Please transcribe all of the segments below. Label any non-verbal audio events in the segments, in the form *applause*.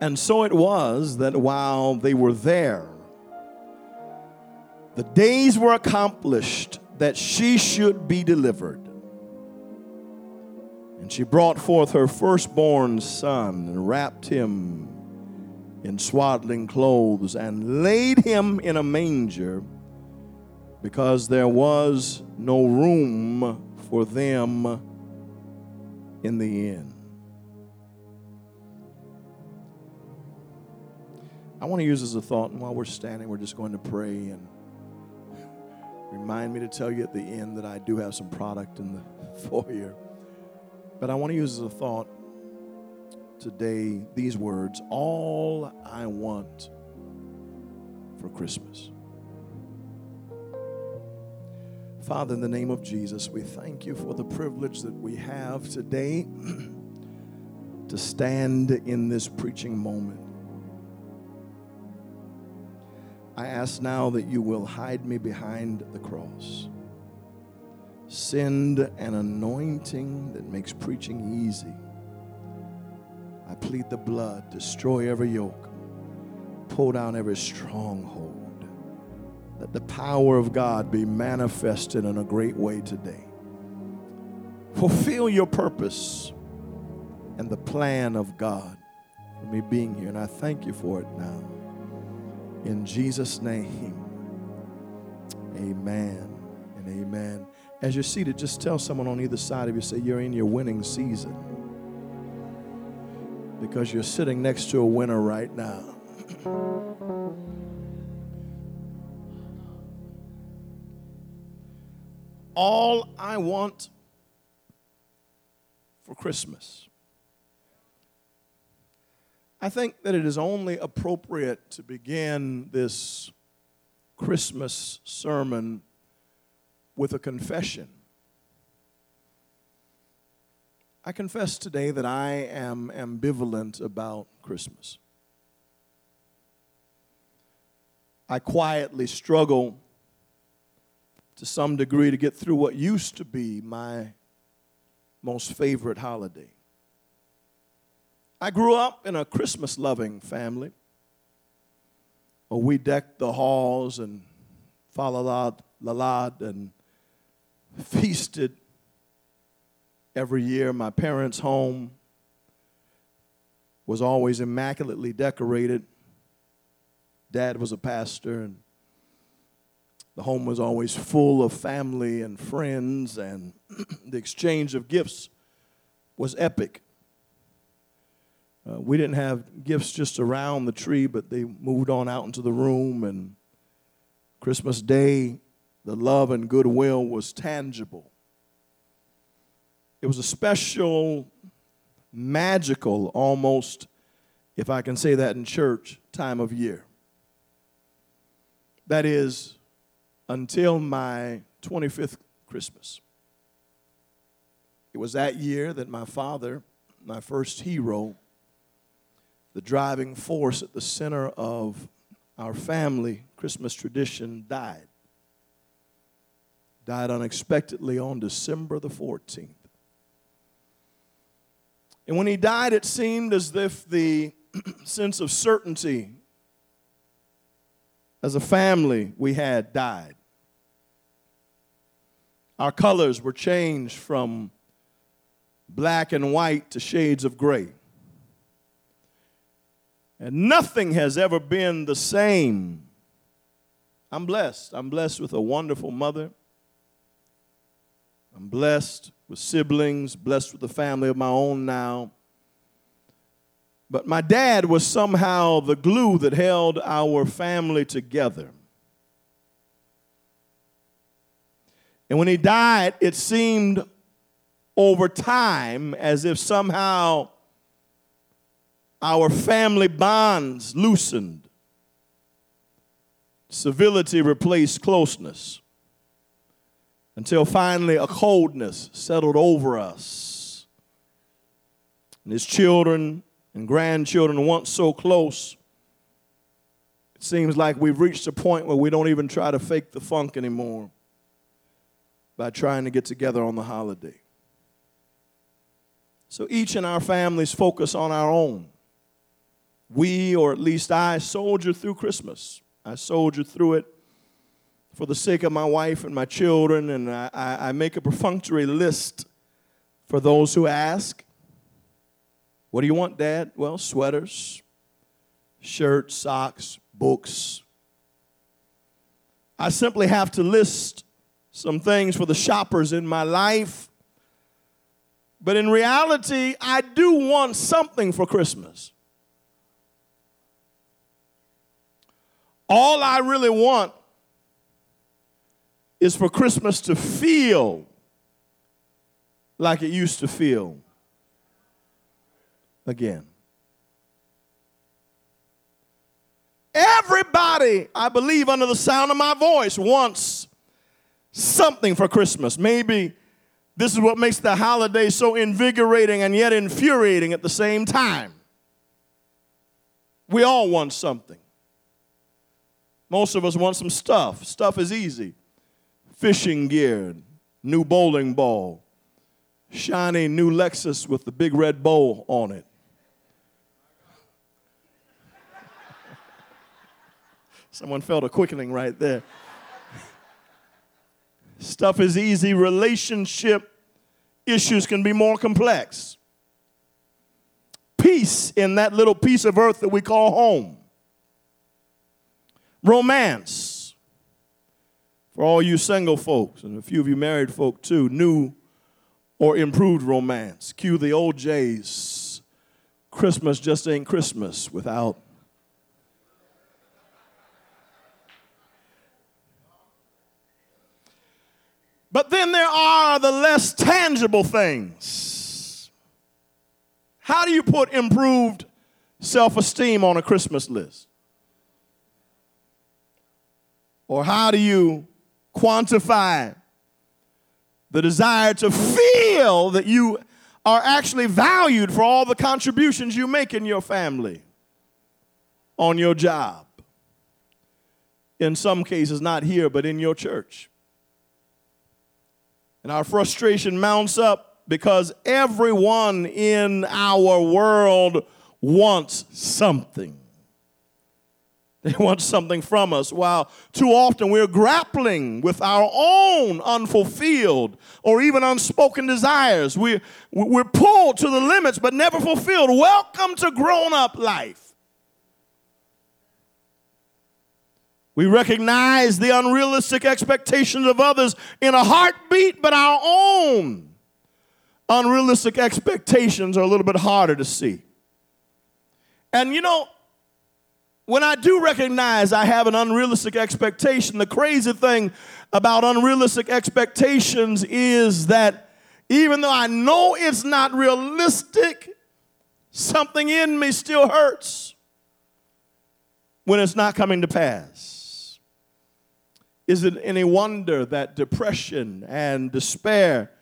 And so it was that while they were there, the days were accomplished that she should be delivered. And she brought forth her firstborn son and wrapped him in swaddling clothes and laid him in a manger because there was no room for them in the inn. I want to use as a thought, and while we're standing, we're just going to pray and remind me to tell you at the end that I do have some product in the *laughs* foyer. But I want to use as a thought today these words All I want for Christmas. Father, in the name of Jesus, we thank you for the privilege that we have today *clears throat* to stand in this preaching moment. I ask now that you will hide me behind the cross. Send an anointing that makes preaching easy. I plead the blood, destroy every yoke, pull down every stronghold. Let the power of God be manifested in a great way today. Fulfill your purpose and the plan of God for me being here. And I thank you for it now. In Jesus' name, amen and amen. As you're seated, just tell someone on either side of you, say, You're in your winning season. Because you're sitting next to a winner right now. All I want for Christmas I think that it is only appropriate to begin this Christmas sermon with a confession. I confess today that I am ambivalent about Christmas. I quietly struggle to some degree to get through what used to be my most favorite holiday. I grew up in a Christmas loving family. We decked the halls and falalad, lalad, and feasted every year. My parents' home was always immaculately decorated. Dad was a pastor, and the home was always full of family and friends, and *clears throat* the exchange of gifts was epic. Uh, we didn't have gifts just around the tree, but they moved on out into the room. And Christmas Day, the love and goodwill was tangible. It was a special, magical, almost, if I can say that in church, time of year. That is, until my 25th Christmas. It was that year that my father, my first hero, the driving force at the center of our family Christmas tradition died. Died unexpectedly on December the 14th. And when he died, it seemed as if the *clears throat* sense of certainty as a family we had died. Our colors were changed from black and white to shades of gray. And nothing has ever been the same. I'm blessed. I'm blessed with a wonderful mother. I'm blessed with siblings, blessed with a family of my own now. But my dad was somehow the glue that held our family together. And when he died, it seemed over time as if somehow our family bonds loosened. Civility replaced closeness until finally a coldness settled over us. And his children and grandchildren, once so close, it seems like we've reached a point where we don't even try to fake the funk anymore by trying to get together on the holiday. So each in our families focus on our own we, or at least I, soldier through Christmas. I soldier through it for the sake of my wife and my children, and I, I, make a perfunctory list for those who ask. What do you want, Dad? Well, sweaters, shirts, socks, books. I simply have to list some things for the shoppers in my life. But in reality, I do want something for Christmas. All I really want is for Christmas to feel like it used to feel again. Everybody, I believe, under the sound of my voice, wants something for Christmas. Maybe this is what makes the holiday so invigorating and yet infuriating at the same time. We all want something. Most of us want some stuff. Stuff is easy fishing gear, new bowling ball, shiny new Lexus with the big red bow on it. Someone felt a quickening right there. Stuff is easy, relationship issues can be more complex. Peace in that little piece of earth that we call home. Romance for all you single folks and a few of you married folk too, new or improved romance. Cue the O'Jays. Christmas just ain't Christmas without But then there are the less tangible things. How do you put improved self esteem on a Christmas list? Or how do you quantify the desire to feel that you are actually valued for all the contributions you make in your family, on your job, in some cases, not here, but in your church. And our frustration mounts up because everyone in our world wants something. They want something from us, while too often we're grappling with our own unfulfilled or even unspoken desires. We're, we're pulled to the limits but never fulfilled. Welcome to grown up life. We recognize the unrealistic expectations of others in a heartbeat, but our own unrealistic expectations are a little bit harder to see. And you know, when I do recognize I have an unrealistic expectation, the crazy thing about unrealistic expectations is that even though I know it's not realistic, something in me still hurts when it's not coming to pass. Is it any wonder that depression and despair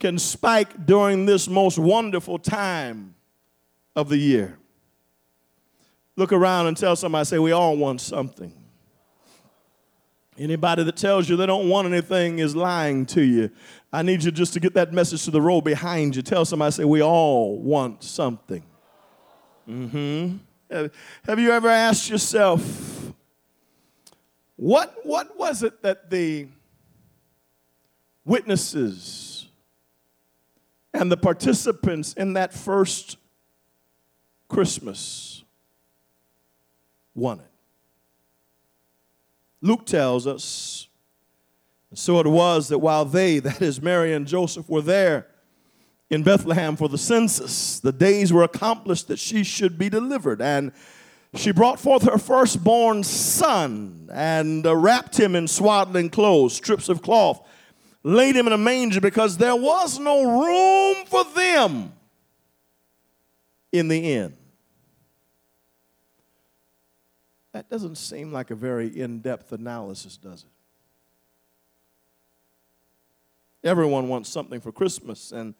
can spike during this most wonderful time of the year? Look around and tell somebody, say, we all want something. Anybody that tells you they don't want anything is lying to you. I need you just to get that message to the row behind you. Tell somebody, say, we all want something. Mm-hmm. Have you ever asked yourself, what, what was it that the witnesses and the participants in that first Christmas wanted. Luke tells us, so it was that while they, *laughs* that is Mary and Joseph, were there in Bethlehem for the census, the days were accomplished that she should be delivered. And she brought forth her firstborn son and uh, wrapped him in swaddling clothes, strips of cloth, laid him in a manger because there was no room for them in the inn. That doesn't seem like a very in depth analysis, does it? Everyone wants something for Christmas, and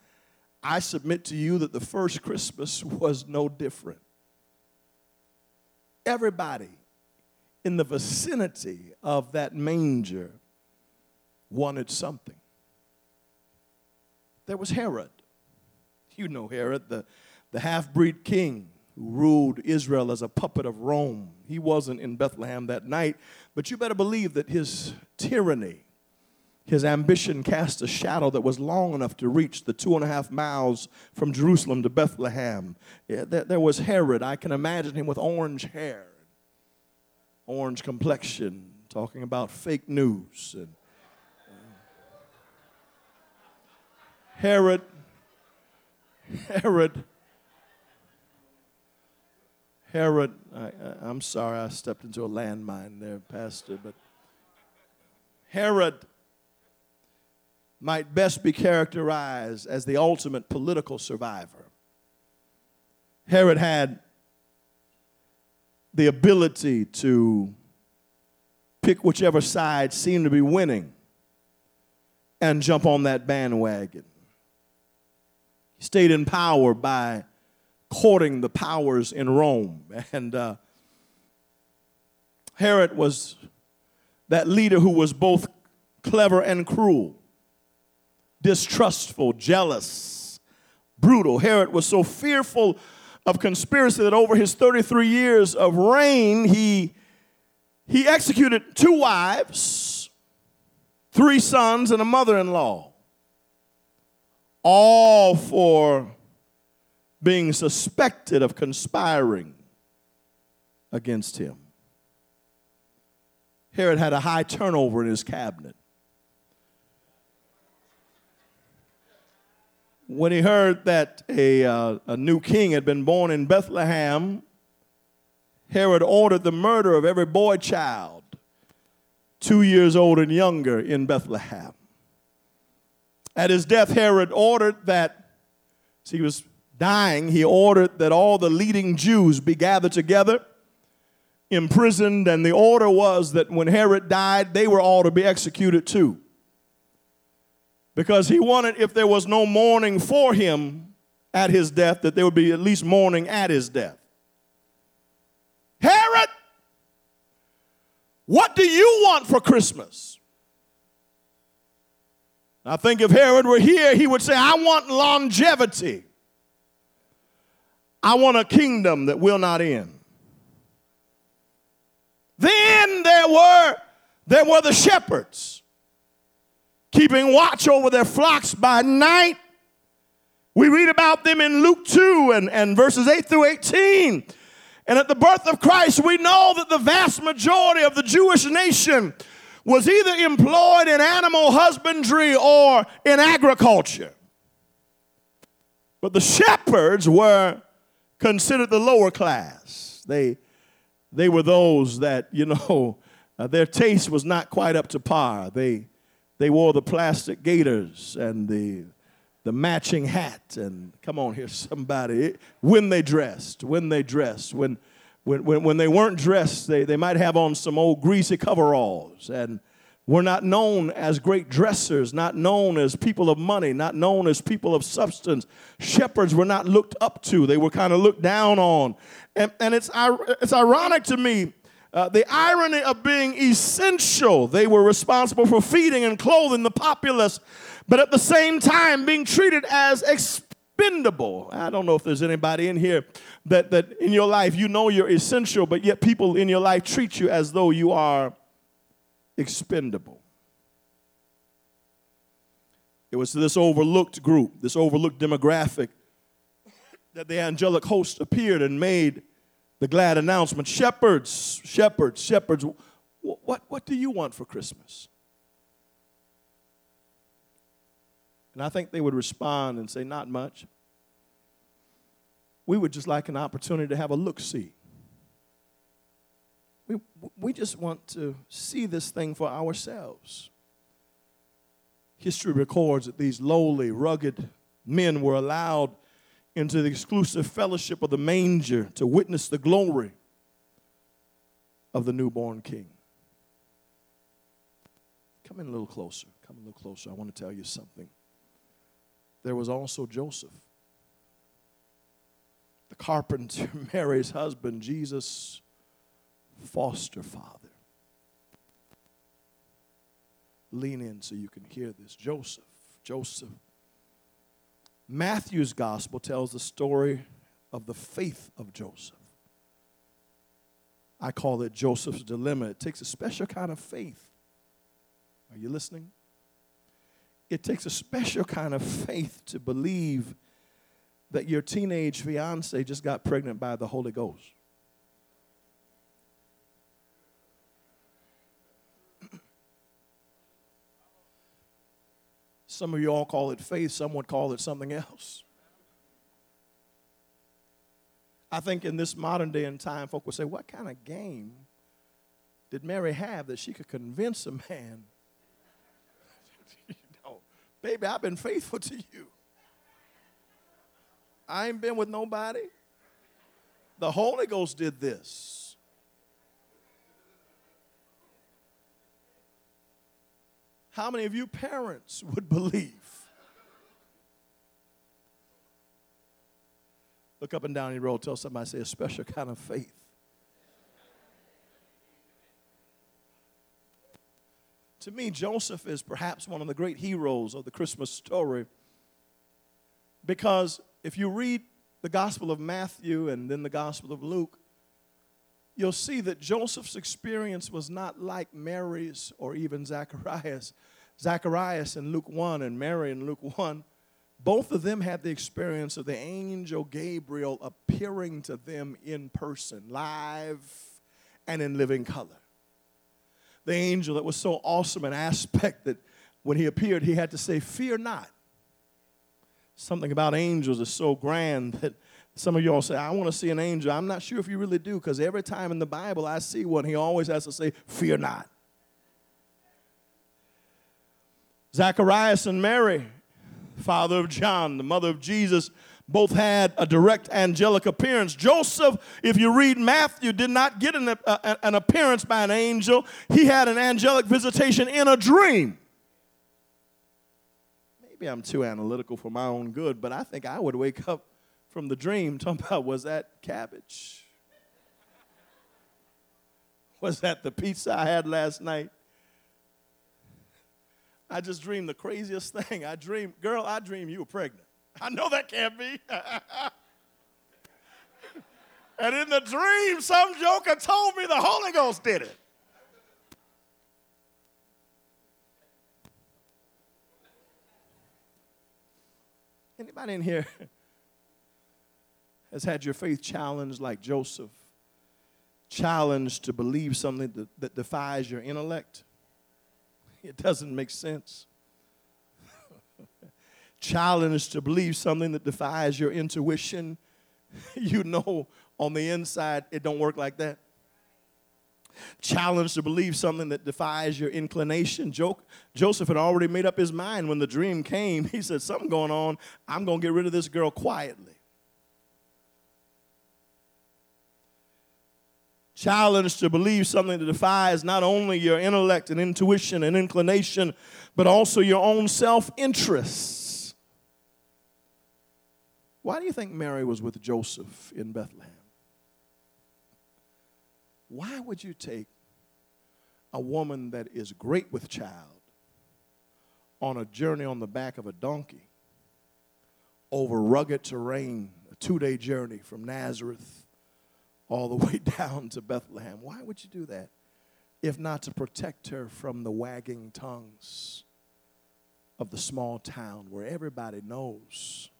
I submit to you that the first Christmas *laughs* was no different. Everybody in the vicinity of that manger wanted something. There was Herod. You know Herod, the, the half breed king ruled Israel as a puppet of Rome. He wasn't in Bethlehem that night, but you better believe that his tyranny, his ambition cast a shadow that was long enough to reach the two and a half miles from Jerusalem to Bethlehem. Yeah, there, there was Herod. I can imagine him with orange hair, orange complexion, talking about fake news. And, uh, Herod, Herod Herod, I, am sorry I stepped into a landmine there, Pastor, but Herod might best be characterized as the ultimate political survivor. Herod had the ability to pick whichever side seemed to be winning and jump on that bandwagon. He stayed in power by courting the powers in Rome. *laughs* And uh, Herod was that leader who was both clever and cruel, distrustful, jealous, brutal. Herod was so fearful of conspiracy that over his 33 years of reign, he, he executed two wives, three sons, and a mother in law, all for being suspected of conspiring against him. Herod had a high turnover in his cabinet. When he heard that a, uh, a new king had been born in Bethlehem, Herod ordered the murder of every boy child two years old and younger in Bethlehem. At his death, Herod ordered that, see, he was dying, he ordered that all the leading Jews be gathered together, imprisoned, and the order was that when Herod died, they were all to be executed too. Because he wanted, if there was no mourning for him at his death, that there would be at least mourning at his death. Herod, what do you want for Christmas? I think if Herod were here, he would say, I want longevity. I want a kingdom that will not end. Then there were there were the shepherds keeping watch over their flocks by night. We read about them in Luke 2 and, and verses 8 through 18. And at the birth of Christ, we know that the vast majority of the Jewish nation was either employed in animal husbandry or in agriculture. But the shepherds were considered the lower class. They, they were those that, you know, *laughs* uh, their taste was not quite up to par. They, they wore the plastic gaiters and the, the matching hat. And come on here, *laughs* somebody. When they dressed, when they dressed, when, when, when, when they weren't dressed, they, they might have on some old greasy coveralls. And were not known as great dressers, not known as people of money, not known as people of substance. Shepherds were not looked up to, they were kind of looked down on. And, and it's, it's ironic to me uh, the irony of being essential. They were responsible for feeding and clothing the populace, but at the same time being treated as expendable. I don't know if there's anybody in here that, that in your life you know you're essential, but yet people in your life treat you as though you are expendable. It was this overlooked group, this overlooked demographic, that the angelic host appeared and made the glad announcement Shepherds, shepherds, shepherds, what, what do you want for Christmas? And I think they would respond and say, Not much. We would just like an opportunity to have a look see. We, we just want to see this thing for ourselves. History records that these lowly, rugged men were allowed into the exclusive fellowship of the manger to witness the glory of the newborn king. Come in a little closer. Come a little closer. I want to tell you something. There was also Joseph, the carpenter, *laughs* Mary's husband, Jesus' foster father. Lean in so you can hear this. Joseph. Joseph. Matthew's gospel tells the story of the faith of Joseph. I call it Joseph's dilemma. It takes a special kind of faith. Are you listening? It takes a special kind of faith to believe that your teenage fiance just got pregnant by the Holy Ghost. Some of you all call it faith, some would call it something else. I think in this modern day and time, folk would say, What kind of game did Mary have that she could convince a man? *laughs* you know, baby, I've been faithful to you. I ain't been with nobody. The Holy Ghost did this. How many of you parents would *laughs* believe? Look up and down your road. Tell somebody, say, a special kind of faith. To me, Joseph is perhaps one of the great heroes of the Christmas story because if you read the Gospel of Matthew and then the Gospel of Luke, you'll see that Joseph's experience was not like Mary's or even Zacharias. Zacharias in Luke 1 and Mary in Luke 1, both of them had the experience of the angel Gabriel appearing to them in person, live and in living color. The angel that was so awesome an aspect that when he appeared, he had to say, Fear not something about angels is so grand that some of y'all say, I want to see an angel. I'm not sure if you really do, because every time in the Bible I see one, he always has to say, Fear not. Zacharias and Mary, father of John, the mother of Jesus, both had a direct angelic appearance. Joseph, if you read Matthew, did not get an, uh, an appearance by an angel, he had an angelic visitation in a dream. Maybe I'm too analytical for my own good, but I think I would wake up from the dream *laughs* talking about was that cabbage? Was that the pizza I had last night? I just dreamed the craziest thing. I dreamed, girl, I dreamed you were pregnant. I know that can't be. *laughs* and in the dream, some joker told me the Holy Ghost did it. Anybody in here *laughs* has had your faith challenged like Joseph? Challenged to believe something that, that defies your intellect? *laughs* It doesn't make sense. *laughs* challenged to believe something that defies your intuition? *laughs* you know on the inside it don't work like that challenged to believe something that defies your inclination. Joseph had already made up his mind when the dream came. He said, Something going on. I'm going to get rid of this girl quietly. Challenged to believe something that defies not only your intellect and intuition and inclination, but also your own self interests. Why do you think Mary was with Joseph in Bethlehem? Why would you take a woman that is great with child on a journey on the back of a donkey over rugged terrain, a two day journey from Nazareth all the *laughs* way down to Bethlehem? Why would you do that if not to protect her from the wagging tongues of the small town where everybody knows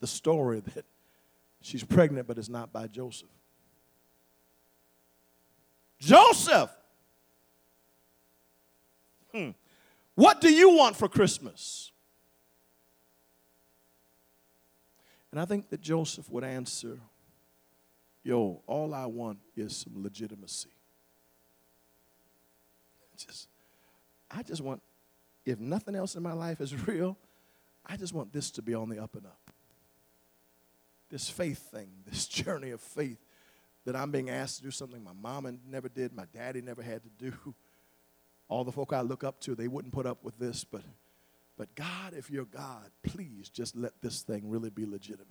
the story *laughs* that she's pregnant but it's not by Joseph? Joseph, hmm, what do you want for Christmas? And I think that Joseph would answer, Yo, all I want is some legitimacy. Just, I just want, if nothing else in my life is *laughs* real, I just want this to be on the up and up. This faith thing, *laughs* this journey of faith that I'm being asked to do something my mama never did, my daddy never had to do. *laughs* All the folk I look up to, they wouldn't put up with this, but but God, if you're God, please just let this thing really be legitimate.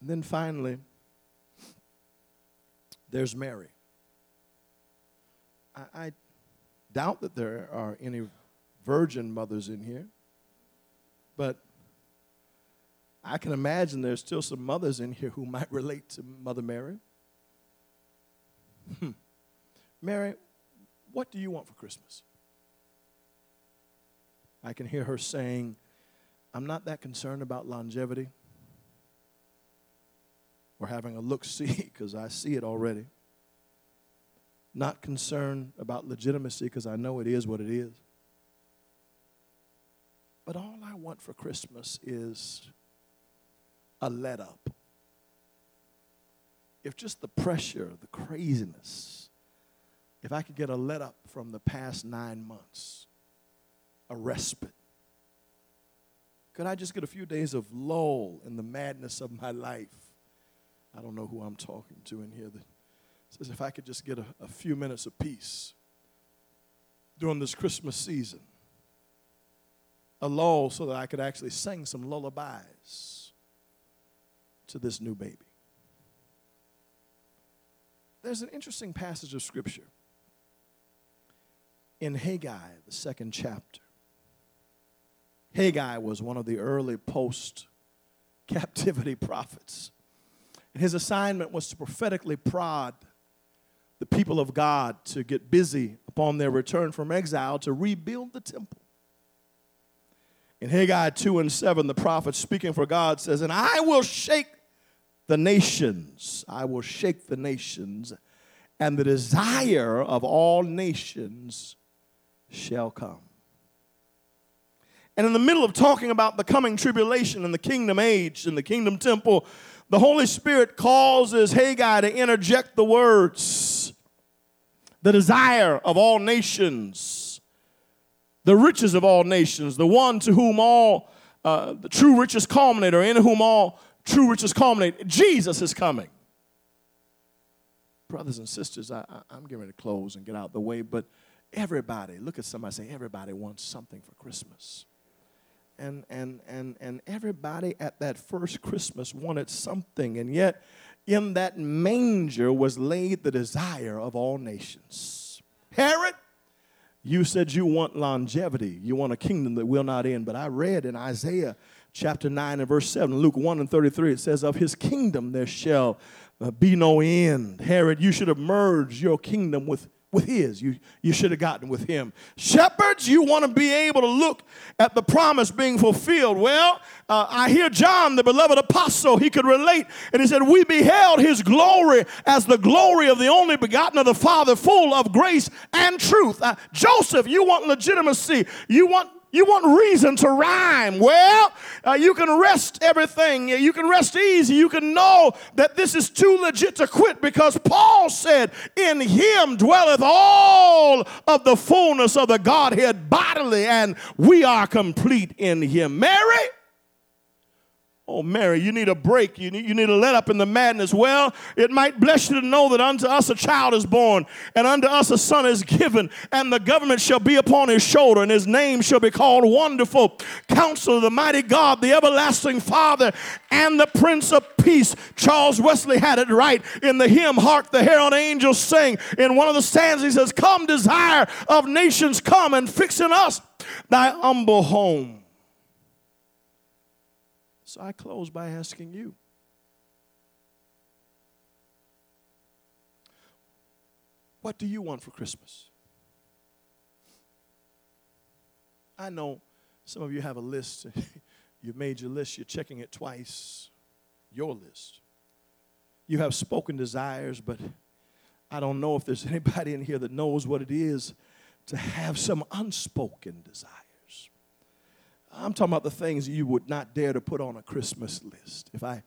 And then finally, there's Mary. I, I doubt that there are any virgin mothers in here. but I can imagine there's still some mothers in here who might *laughs* relate to Mother Mary. Hmm. Mary, what do you want for Christmas? I can hear her saying, I'm not that concerned about longevity or having a look *laughs* see because I see it already. Not concerned about legitimacy because I know it is what it is. But all I want for Christmas is a let up. If just the pressure, the craziness, if I could get a let up from the past nine months, a respite. Could I just get a few days of lull in the madness of my life? I don't know who I'm talking to in here that says if I could just get a, a few minutes of peace during this Christmas season, a lull so that I could actually sing some lullabies to this new baby. There's an interesting passage of scripture in Haggai, the second chapter. Haggai was one of the early post captivity *laughs* prophets. And his assignment was to prophetically prod the people of God to get busy upon their return from exile to rebuild the temple. In Haggai 2 and 7, the prophet speaking for God says, And I will shake the nations, I will shake the nations, and the desire of all nations shall come. And in the middle of talking about the coming tribulation and the kingdom age and the kingdom temple, the Holy Spirit causes Haggai to interject the words the desire of all nations, the riches of all nations, the one to whom all uh, the true riches culminate, or in whom all true riches culminate. Jesus is coming. Brothers and sisters, I, am getting ready to close and get out the way, but everybody, look at somebody say, everybody wants something for Christmas and, and, and, and everybody at that first Christmas wanted something. And yet, in that manger was laid the desire of all nations. Herod, you said you want longevity, you want a kingdom that will not end. But I read in Isaiah chapter 9 and verse 7, Luke 1 and 33, it says, Of his kingdom there shall uh, be no end. Herod, you should have merged your kingdom with with his. You, you should have gotten with him. Shepherds, you want to be able to look at the promise being fulfilled. Well, uh, I hear John, the beloved apostle, he could relate. And he said, We beheld his glory as the glory of the only begotten of the Father, full of grace and truth. Uh, Joseph, you want legitimacy. You want you want reason to rhyme. Well, uh, you can rest everything. You can rest easy. You can know that this is too legit to quit because Paul said, In him dwelleth all of the fullness of the Godhead bodily, and we are complete in him. Mary, Oh, Mary, you need a break. You need, you need a let up in the madness. Well, it might bless you to know that unto us a child is born, and unto us a son is given, and the government shall be upon his shoulder, and his name shall be called Wonderful, Counselor, the Mighty God, the Everlasting Father, and the Prince of Peace. Charles Wesley had it right in the hymn, Hark the Herald Angels Sing. In one of the stanzas, he says, Come, desire of nations, come and fix in us thy humble home. So I close by asking you what do you want for Christmas? I know some of you have a list. *laughs* You've made your list, you're checking it twice. Your list. You have spoken desires, but I don't know if there's *laughs* anybody in here that knows what it is to have some unspoken desire. I'm talking about the things you would not dare to put on a Christmas list. If I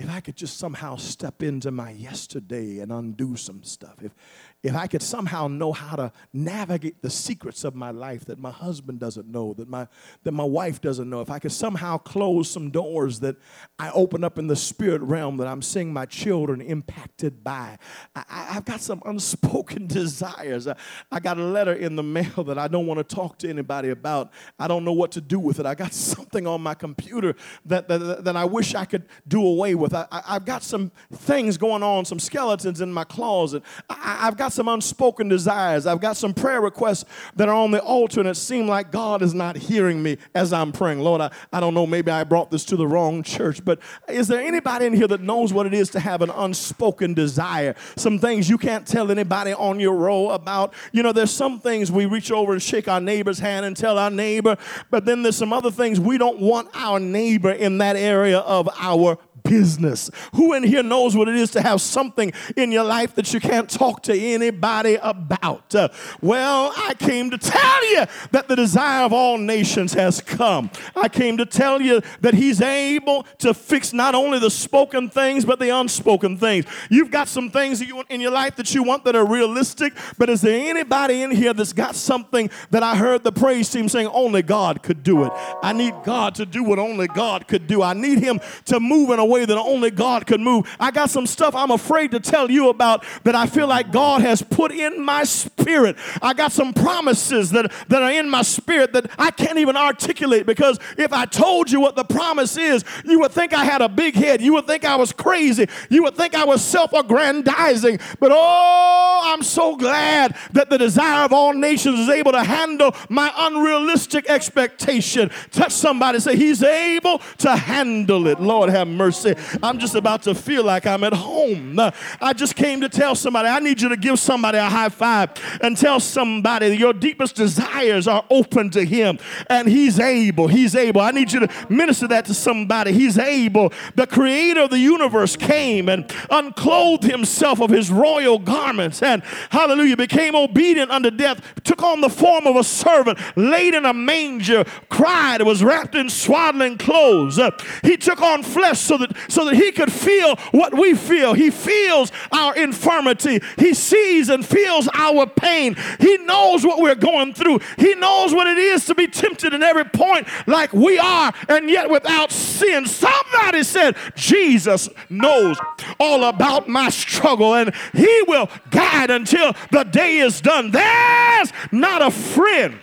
if I could just somehow step into my yesterday and undo some stuff, if, if I could somehow know how to navigate the secrets of my life that my husband doesn't know, that my, that my wife doesn't know, if I could somehow close some doors that I open up in the spirit realm that I'm seeing my children impacted by, I, have got some unspoken *laughs* desires. I, I got a letter in the mail that I don't want to talk to anybody about. I don't know what to do with it. I got *laughs* something on my computer that, that, that I wish I could do away with. I, I, have got some things going on, some skeletons in my closet. I, I've got got some unspoken desires. I've got some prayer requests that are on the altar, and it seems like God is not hearing me as I'm praying. Lord, I, I don't know, maybe I brought this to the wrong church, but is there anybody in here that knows what it is to have an unspoken desire? Some things you can't tell anybody on your row about. You know, there's some things we reach over and shake our neighbor's hand and tell our neighbor, but then there's some other things we don't want our neighbor in that area of our business. Who in here knows what it is to have something in your life that you can't talk to anybody about? Uh, well, I came to tell you that the desire of all nations has come. I came to tell you that He's able to fix not only the spoken things, but the unspoken things. You've got some things in your life that you want that are realistic, but is there anybody in here that's got something that I heard the praise team saying only God could do it? I need God to do what only God could do. I need Him to move in a way that only God could move. I got some stuff I'm afraid to tell you about that I feel like God has put in my spirit. I got some promises that, that are in my spirit that I can't even articulate because if I told you what the promise is, you would think I had a big head. You would think I was crazy. You would think I was self aggrandizing. But oh, I'm so glad that the desire of all nations is able to handle my unrealistic expectation. Touch somebody, say, He's able to handle it. Lord have mercy I'm just about to feel like I'm at home. I just came to tell somebody, I need you to give somebody a high five and tell somebody your deepest desires are open to Him and He's able. He's able. I need you to minister that to somebody. He's able. The creator of the universe came and unclothed Himself of His royal garments and, hallelujah, became obedient unto death, took on the form of a servant, laid in a manger, cried, was wrapped in swaddling clothes. He took on flesh so that, so that he could feel what we feel. He feels our infirmity. He sees and feels our pain. He knows what we're going through. He knows what it is to be tempted in every point like we are and yet without sin. Somebody said, Jesus knows all about my struggle and he will guide until the day is done. There's not a friend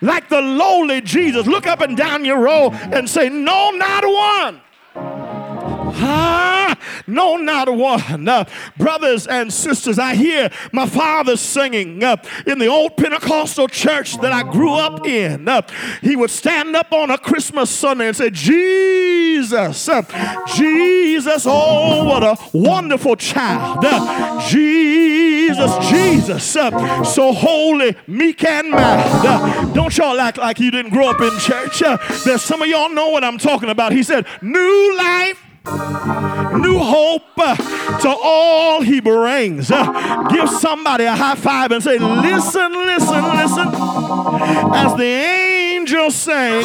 like the lowly Jesus. Look up and down your row and say, No, not one. Ah, no, not one. Uh, brothers and sisters, I hear my father singing uh, in the old Pentecostal church that I grew up in. Uh, he would stand up on a Christmas Sunday and say, Jesus, uh, Jesus, oh, what a wonderful child. Uh, Jesus, Jesus, uh, so holy, meek, and mild. don't y'all act like you didn't grow up in church. there's some of y'all know what I'm talking about. He said, New life new hope uh, to all he brings. Uh, give somebody a high five and say, Listen, listen, listen. As the angels sang,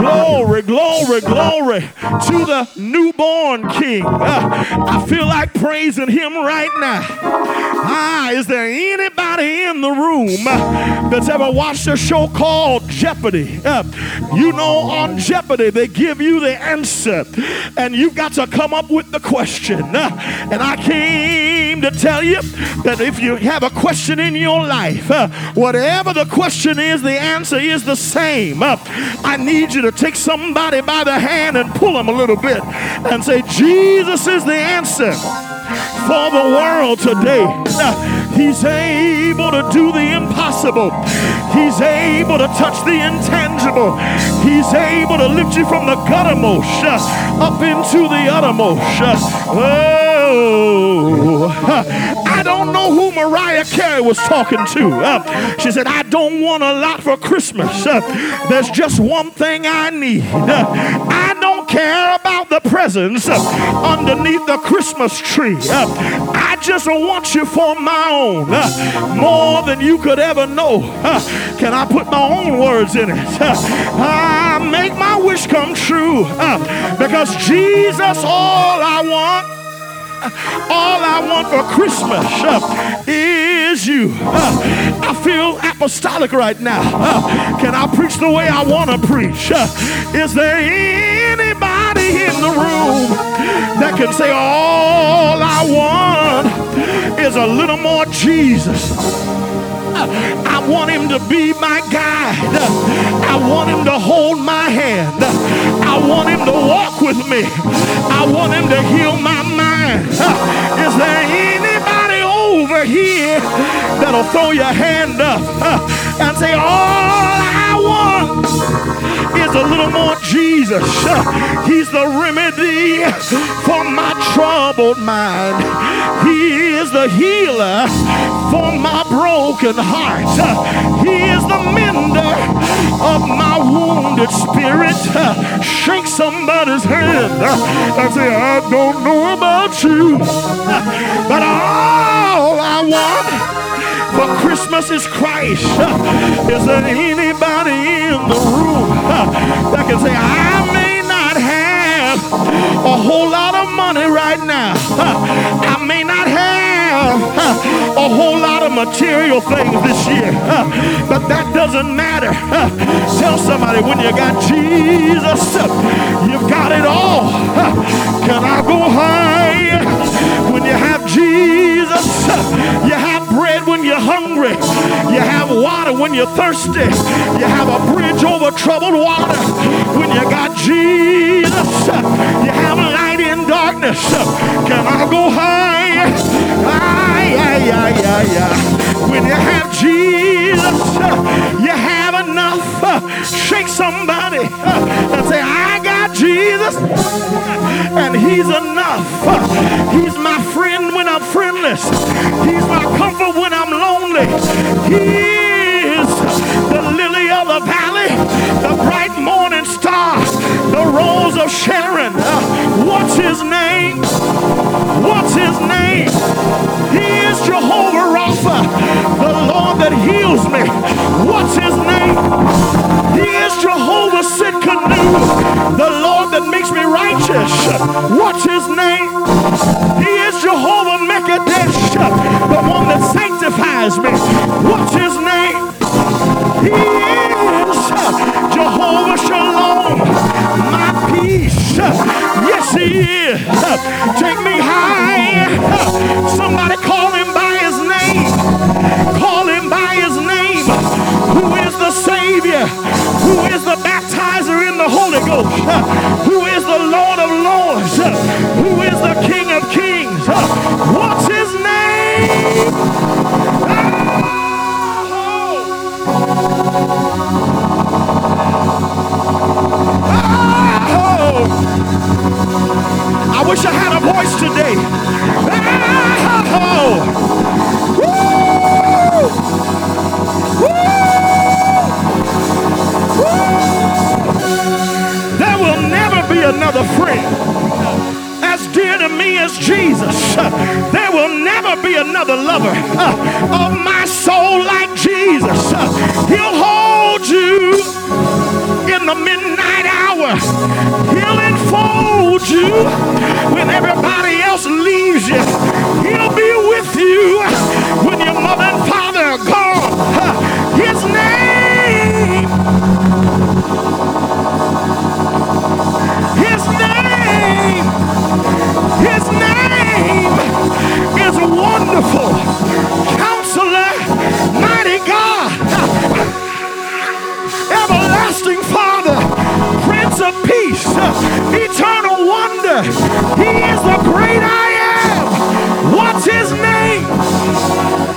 Glory, glory, glory to the newborn king. Uh, I feel like praising him right now. Ah, is there anybody in the room that's ever watched a show called Jeopardy? you know, on Jeopardy, they give you the answer, and you've got to come up with the question. And I came to tell you that if you have a question in your life, uh, whatever the question is, the answer is the same. Uh, I need you to take somebody by the hand and pull them a little bit and say, Jesus is the answer for the world today. He's able to do the impossible. He's able to touch the intangible. He's able to lift you from the guttermost uh, up into the uttermost. Uh, oh, I don't know who Mariah Carey was talking to. Uh, she said, I don't want a lot for Christmas. Uh, there's just one thing I need. Uh, I care about the presents underneath the Christmas tree. I just want you for my own, more than you could ever know. Can I put my own words in it? I make my wish come true because Jesus, all I want all I want for Christmas is you. I feel apostolic right now. Can I preach the way I want to preach? Is there anybody in the room that can say, All I want is a little more Jesus? I want him to be my guide. I want him to hold my hand. I want him to walk with me. I want him to heal my mind. Is there anybody over here that'll throw your hand up and say, All I is a little more Jesus. He's the remedy for my troubled mind. He is the healer for my broken heart. He is the mender of my wounded spirit. Shake somebody's hand and say, I don't know about you, but all I want for Christmas is Christ. Is there anybody in the room *laughs* that can say, I may not have a whole lot of money right now. *laughs* I may not have *laughs* a whole lot of material things this year, but that doesn't matter. Tell somebody when you got Jesus, you've got it all. Can I go high? When you have Jesus, you have bread when you're hungry. You have water when you're thirsty. You have a bridge over troubled water. When you got Jesus, you have light in darkness. Can I go high? Aye, aye, aye, aye, aye. When you have Jesus, you have enough. Shake somebody and say, I got Jesus, and He's enough. He's my friend friendless. He's my comfort when I'm lonely. He is the lily of the valley, the bright morning star, the rose of Sharon. Uh, what's his name? What's his name? He is Jehovah Rapha, the Lord that heals me. Be another lover uh, of my soul like Jesus. Uh, He'll hold you in the midnight hour. He'll enfold you when everybody else leaves you. He'll be with you eternal wonder. He is the great I am. What's his name?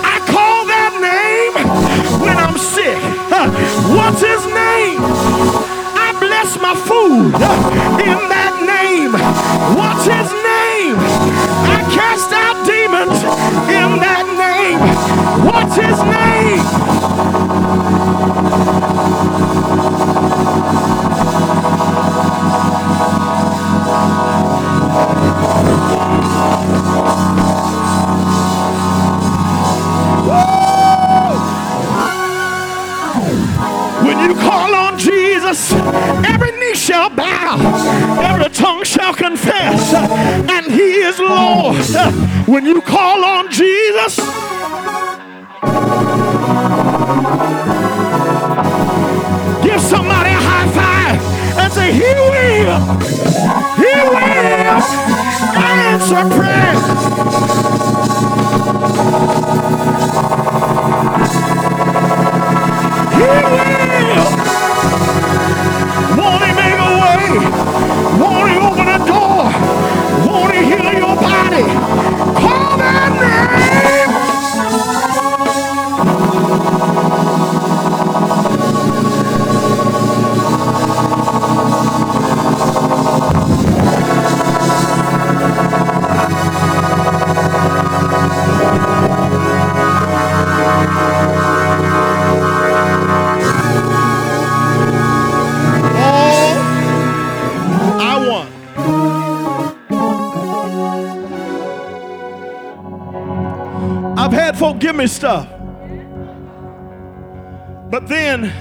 I call that name when I'm sick. What's his name? I bless my food in that name. What's his name? I cast out demons in that name. What's his name? When you call on Jesus, every knee shall bow, every tongue shall confess, and He is Lord. When you call on Jesus, give somebody a high five and say, He will, He will prayer. He will. Won't he make a way? I've had folk give me stuff. But then,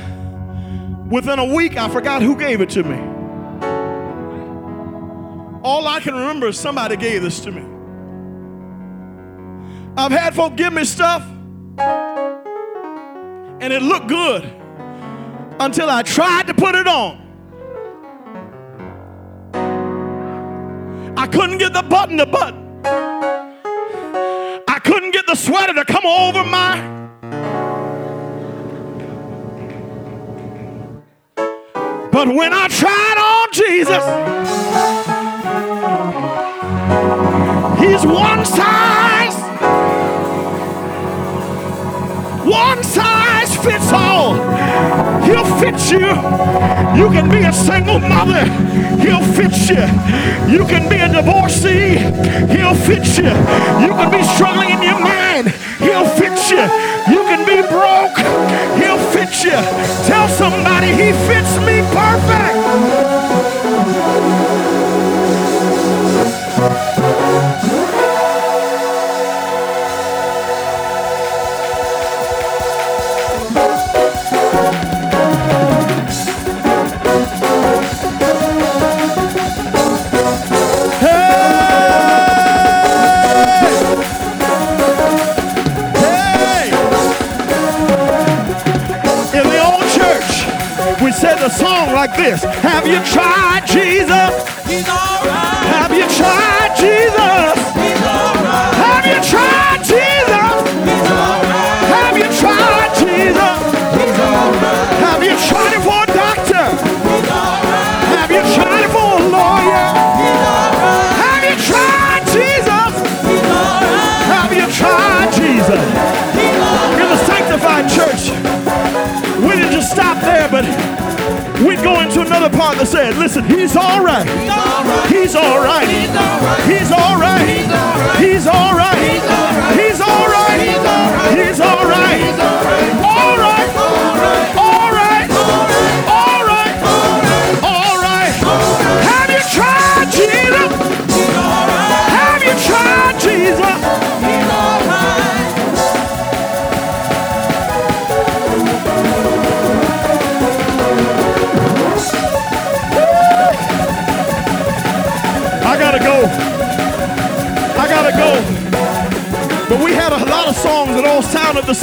within a week, I forgot who gave it to me. All I can remember is somebody gave this to me. I've had folk give me stuff, and it looked good until I tried to put it on. I couldn't get the button to button. The sweater to come over my. But when I tried on Jesus, He's one size, one size all. He'll fit you. You can be a single mother, he'll fit you. You can be a divorcee, he'll fit you. You can be struggling in your mind, he'll fit you. You can be broke, he'll fit you. Tell somebody he fits me perfect.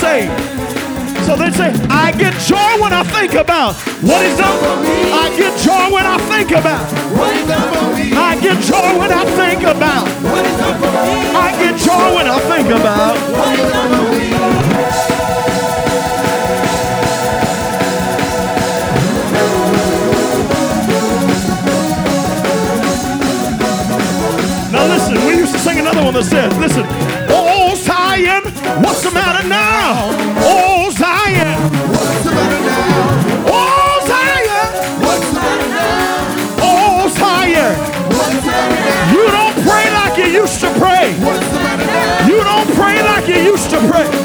Sounded. So they say, I get joy when I think about what he's done for me. I get joy when I think about. What he's done for me. I get joy when I think about. What he's done for me. I get joy when I think about. What he's done for me. Now listen, we used to sing another one that says, listen, What's the matter now? Oh, Zion. What's the matter now? Oh, Zion. What's the matter now? Oh, Zion. You don't pray like you used to pray. You don't pray like you used to pray.